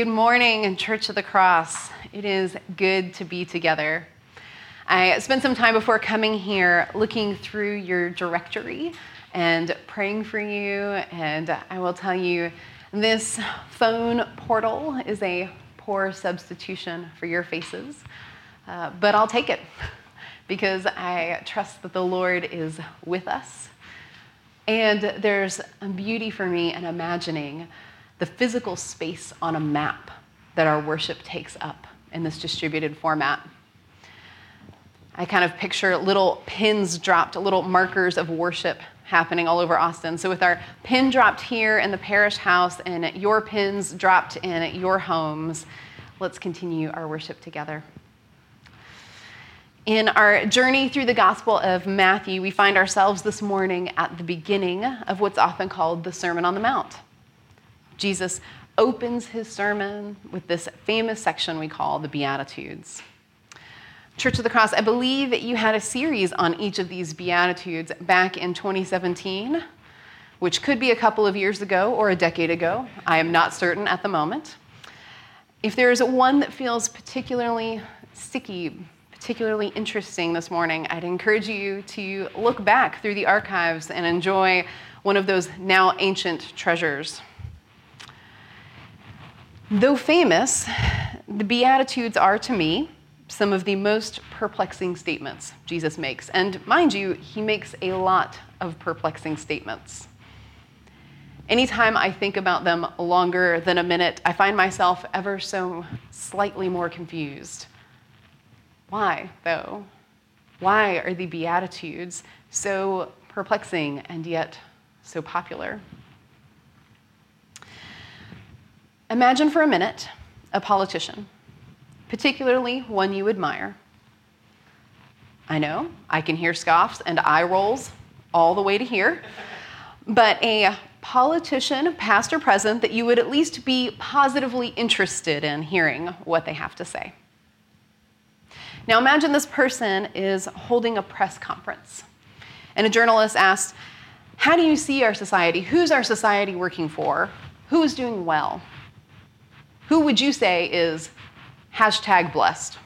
Good morning, Church of the Cross. It is good to be together. I spent some time before coming here looking through your directory and praying for you, and I will tell you this phone portal is a poor substitution for your faces, uh, but I'll take it because I trust that the Lord is with us. And there's a beauty for me in imagining the physical space on a map that our worship takes up in this distributed format. I kind of picture little pins dropped, little markers of worship happening all over Austin. So, with our pin dropped here in the parish house and your pins dropped in your homes, let's continue our worship together. In our journey through the Gospel of Matthew, we find ourselves this morning at the beginning of what's often called the Sermon on the Mount. Jesus opens his sermon with this famous section we call the Beatitudes. Church of the Cross, I believe you had a series on each of these Beatitudes back in 2017, which could be a couple of years ago or a decade ago. I am not certain at the moment. If there is one that feels particularly sticky, particularly interesting this morning, I'd encourage you to look back through the archives and enjoy one of those now ancient treasures. Though famous, the Beatitudes are to me some of the most perplexing statements Jesus makes. And mind you, he makes a lot of perplexing statements. Anytime I think about them longer than a minute, I find myself ever so slightly more confused. Why, though? Why are the Beatitudes so perplexing and yet so popular? Imagine for a minute a politician, particularly one you admire. I know, I can hear scoffs and eye rolls all the way to here, but a politician, past or present, that you would at least be positively interested in hearing what they have to say. Now imagine this person is holding a press conference, and a journalist asks, How do you see our society? Who's our society working for? Who is doing well? Who would you say is hashtag blessed?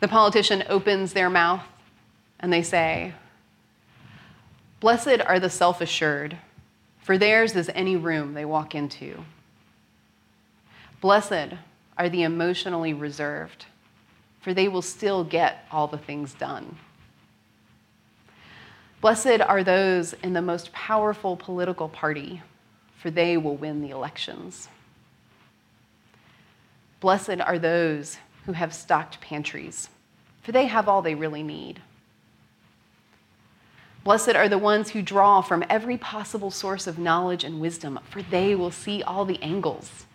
The politician opens their mouth and they say, Blessed are the self assured, for theirs is any room they walk into. Blessed are the emotionally reserved, for they will still get all the things done. Blessed are those in the most powerful political party, for they will win the elections. Blessed are those who have stocked pantries, for they have all they really need. Blessed are the ones who draw from every possible source of knowledge and wisdom, for they will see all the angles.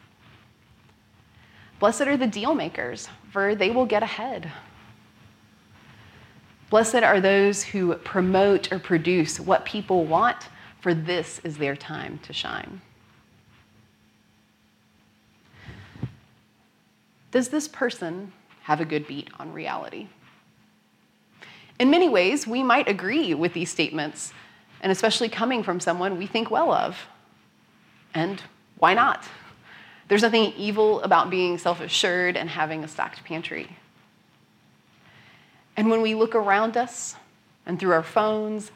Blessed are the deal makers, for they will get ahead. Blessed are those who promote or produce what people want, for this is their time to shine. Does this person have a good beat on reality? In many ways, we might agree with these statements, and especially coming from someone we think well of. And why not? There's nothing evil about being self assured and having a stocked pantry. And when we look around us and through our phones,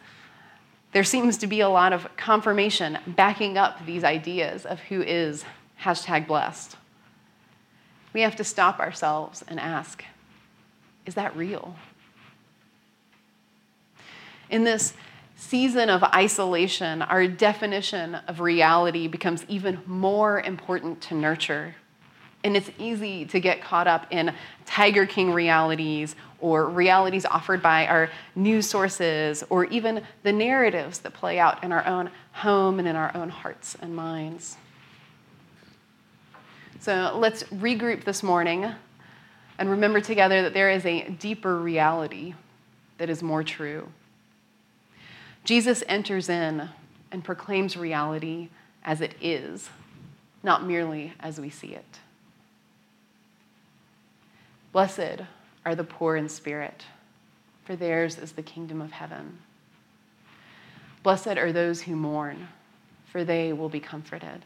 there seems to be a lot of confirmation backing up these ideas of who is hashtag blessed. We have to stop ourselves and ask is that real? In this season of isolation, our definition of reality becomes even more important to nurture. And it's easy to get caught up in Tiger King realities or realities offered by our news sources or even the narratives that play out in our own home and in our own hearts and minds. So let's regroup this morning and remember together that there is a deeper reality that is more true. Jesus enters in and proclaims reality as it is, not merely as we see it. Blessed are the poor in spirit, for theirs is the kingdom of heaven. Blessed are those who mourn, for they will be comforted.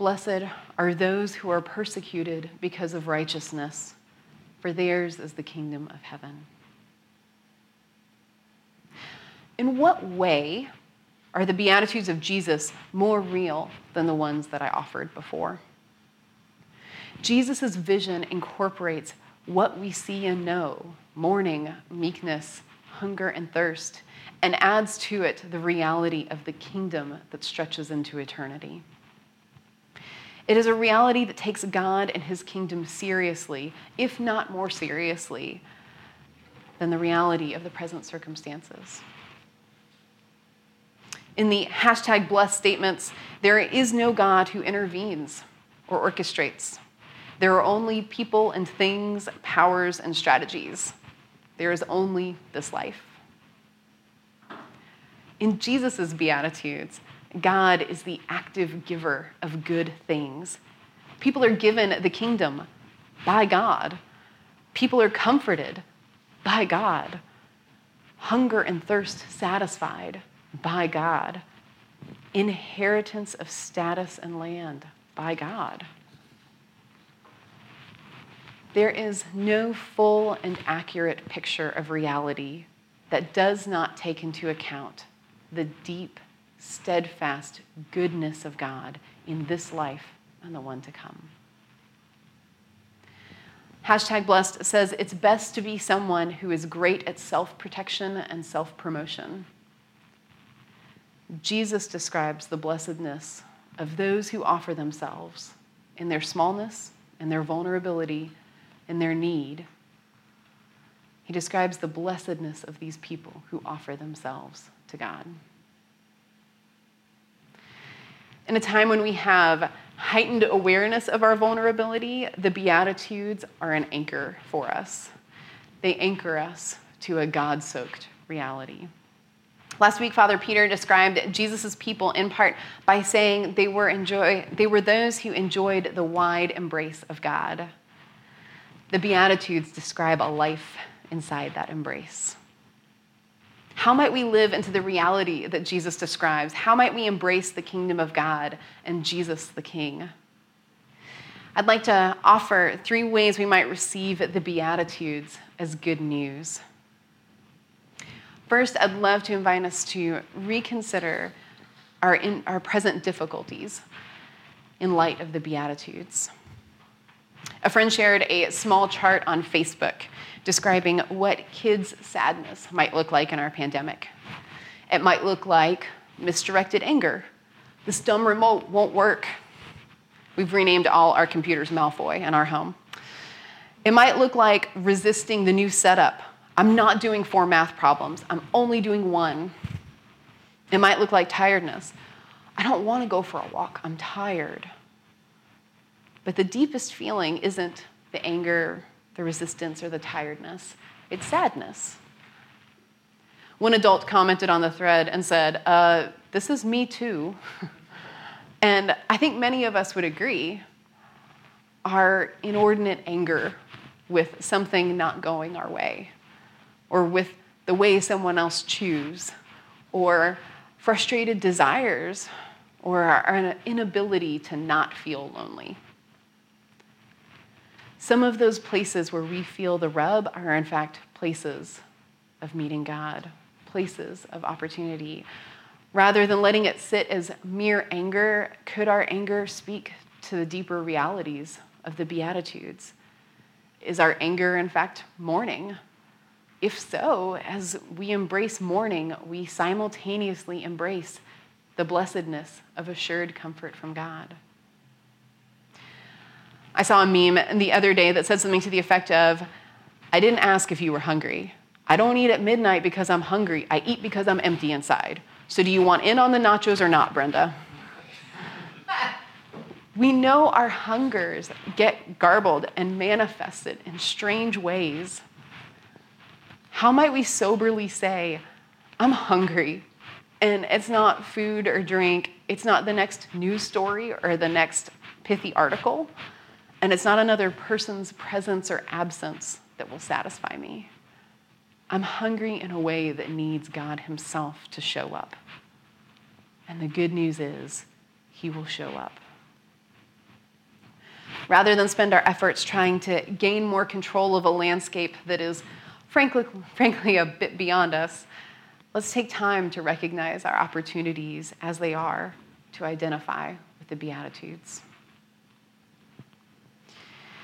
Blessed are those who are persecuted because of righteousness, for theirs is the kingdom of heaven. In what way are the Beatitudes of Jesus more real than the ones that I offered before? Jesus' vision incorporates what we see and know mourning, meekness, hunger, and thirst and adds to it the reality of the kingdom that stretches into eternity. It is a reality that takes God and his kingdom seriously, if not more seriously than the reality of the present circumstances. In the hashtag blessed statements, there is no God who intervenes or orchestrates. There are only people and things, powers and strategies. There is only this life. In Jesus' Beatitudes, God is the active giver of good things. People are given the kingdom by God. People are comforted by God. Hunger and thirst satisfied by God. Inheritance of status and land by God. There is no full and accurate picture of reality that does not take into account the deep steadfast goodness of God in this life and the one to come. Hashtag blessed says it's best to be someone who is great at self protection and self promotion. Jesus describes the blessedness of those who offer themselves in their smallness, in their vulnerability, in their need. He describes the blessedness of these people who offer themselves to God in a time when we have heightened awareness of our vulnerability, the Beatitudes are an anchor for us. They anchor us to a God soaked reality. Last week, Father Peter described Jesus' people in part by saying they were, enjoy, they were those who enjoyed the wide embrace of God. The Beatitudes describe a life inside that embrace. How might we live into the reality that Jesus describes? How might we embrace the kingdom of God and Jesus the King? I'd like to offer three ways we might receive the Beatitudes as good news. First, I'd love to invite us to reconsider our, in, our present difficulties in light of the Beatitudes. A friend shared a small chart on Facebook describing what kids' sadness might look like in our pandemic. It might look like misdirected anger. This dumb remote won't work. We've renamed all our computers Malfoy in our home. It might look like resisting the new setup. I'm not doing four math problems, I'm only doing one. It might look like tiredness. I don't want to go for a walk, I'm tired. But the deepest feeling isn't the anger the resistance or the tiredness, it's sadness. One adult commented on the thread and said, uh, This is me too. and I think many of us would agree our inordinate anger with something not going our way, or with the way someone else choose, or frustrated desires, or our inability to not feel lonely. Some of those places where we feel the rub are, in fact, places of meeting God, places of opportunity. Rather than letting it sit as mere anger, could our anger speak to the deeper realities of the Beatitudes? Is our anger, in fact, mourning? If so, as we embrace mourning, we simultaneously embrace the blessedness of assured comfort from God. I saw a meme the other day that said something to the effect of I didn't ask if you were hungry. I don't eat at midnight because I'm hungry. I eat because I'm empty inside. So do you want in on the nachos or not, Brenda? We know our hungers get garbled and manifested in strange ways. How might we soberly say, I'm hungry, and it's not food or drink, it's not the next news story or the next pithy article, and it's not another person's presence or absence that will satisfy me. I'm hungry in a way that needs God Himself to show up. And the good news is, He will show up. Rather than spend our efforts trying to gain more control of a landscape that is, frankly, frankly a bit beyond us, let's take time to recognize our opportunities as they are to identify with the Beatitudes.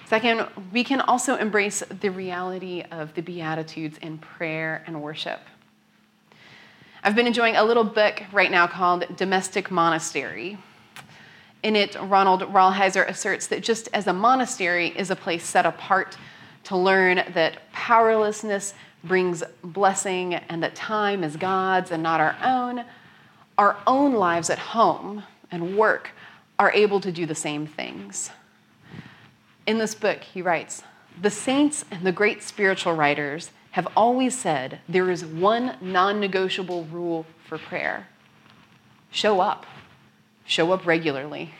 Second, we can also embrace the reality of the Beatitudes in prayer and worship. I've been enjoying a little book right now called Domestic Monastery. In it, Ronald Rolheiser asserts that just as a monastery is a place set apart to learn that powerlessness brings blessing and that time is God's and not our own, our own lives at home and work are able to do the same things. In this book, he writes The saints and the great spiritual writers have always said there is one non negotiable rule for prayer show up, show up regularly.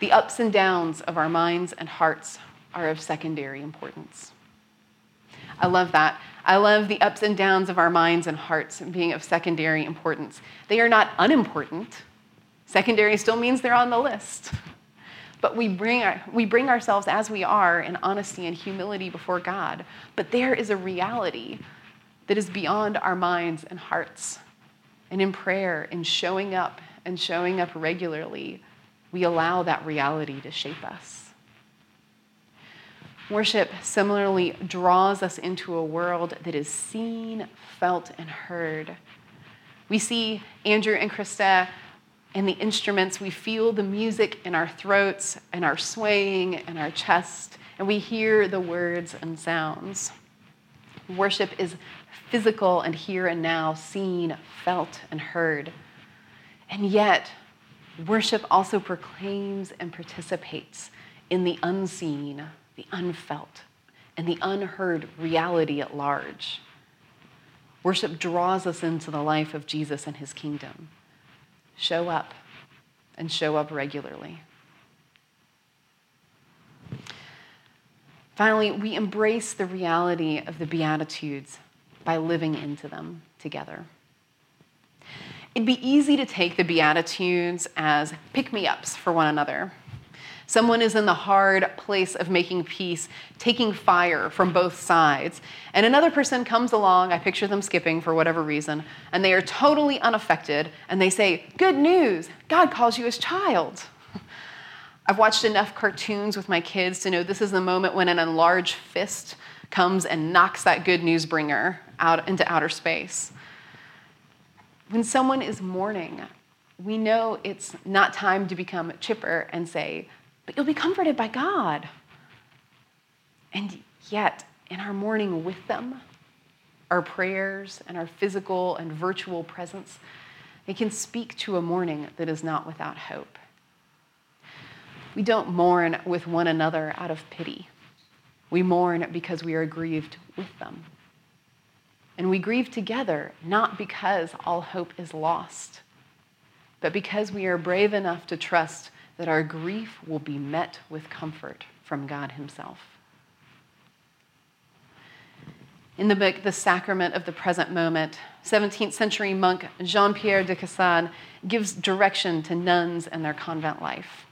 The ups and downs of our minds and hearts are of secondary importance. I love that. I love the ups and downs of our minds and hearts being of secondary importance. They are not unimportant. Secondary still means they're on the list. But we bring, we bring ourselves as we are in honesty and humility before God. But there is a reality that is beyond our minds and hearts. And in prayer, in showing up and showing up regularly, we allow that reality to shape us. Worship similarly draws us into a world that is seen, felt, and heard. We see Andrew and Krista and the instruments. We feel the music in our throats and our swaying and our chest, and we hear the words and sounds. Worship is physical and here and now, seen, felt, and heard. And yet, worship also proclaims and participates in the unseen, the unfelt, and the unheard reality at large. Worship draws us into the life of Jesus and his kingdom show up and show up regularly. Finally, we embrace the reality of the Beatitudes by living into them together. It'd be easy to take the Beatitudes as pick me ups for one another. Someone is in the hard place of making peace, taking fire from both sides. And another person comes along, I picture them skipping for whatever reason, and they are totally unaffected, and they say, Good news, God calls you his child. I've watched enough cartoons with my kids to know this is the moment when an enlarged fist comes and knocks that good news bringer out into outer space. When someone is mourning, we know it's not time to become chipper and say, but you'll be comforted by God. And yet, in our mourning with them, our prayers and our physical and virtual presence, it can speak to a mourning that is not without hope. We don't mourn with one another out of pity. We mourn because we are grieved with them. And we grieve together not because all hope is lost, but because we are brave enough to trust that our grief will be met with comfort from God Himself. In the book, The Sacrament of the Present Moment, 17th century monk Jean Pierre de Caussade gives direction to nuns and their convent life.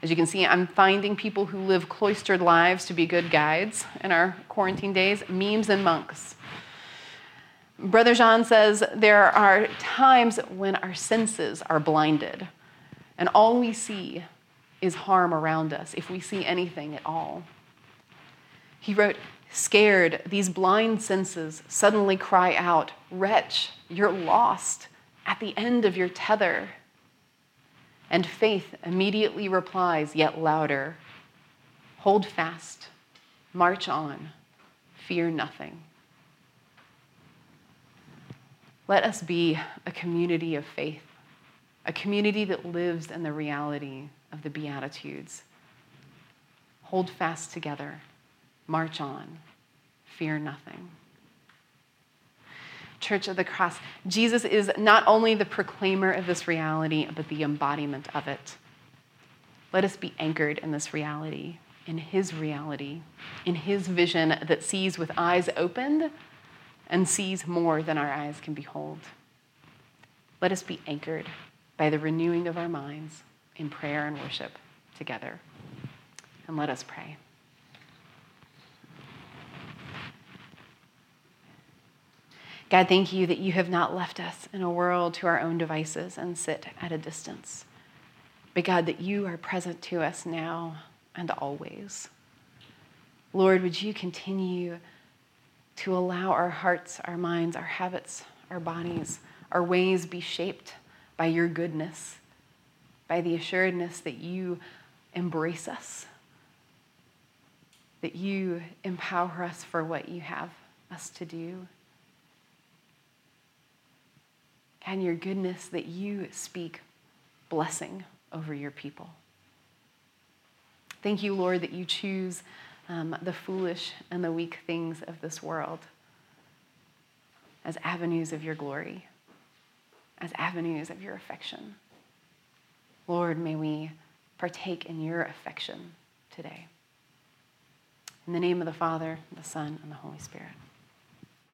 As you can see, I'm finding people who live cloistered lives to be good guides in our quarantine days, memes and monks. Brother Jean says there are times when our senses are blinded and all we see is harm around us, if we see anything at all. He wrote, Scared, these blind senses suddenly cry out, Wretch, you're lost at the end of your tether. And faith immediately replies, yet louder, Hold fast, march on, fear nothing. Let us be a community of faith a community that lives in the reality of the Beatitudes. Hold fast together, march on, fear nothing. Church of the Cross, Jesus is not only the proclaimer of this reality, but the embodiment of it. Let us be anchored in this reality, in His reality, in His vision that sees with eyes opened and sees more than our eyes can behold. Let us be anchored by the renewing of our minds in prayer and worship together. And let us pray. God, thank you that you have not left us in a world to our own devices and sit at a distance. But God, that you are present to us now and always. Lord, would you continue to allow our hearts, our minds, our habits, our bodies, our ways be shaped by your goodness, by the assuredness that you embrace us, that you empower us for what you have us to do. And your goodness that you speak blessing over your people. Thank you, Lord, that you choose um, the foolish and the weak things of this world as avenues of your glory, as avenues of your affection. Lord, may we partake in your affection today. In the name of the Father, the Son, and the Holy Spirit.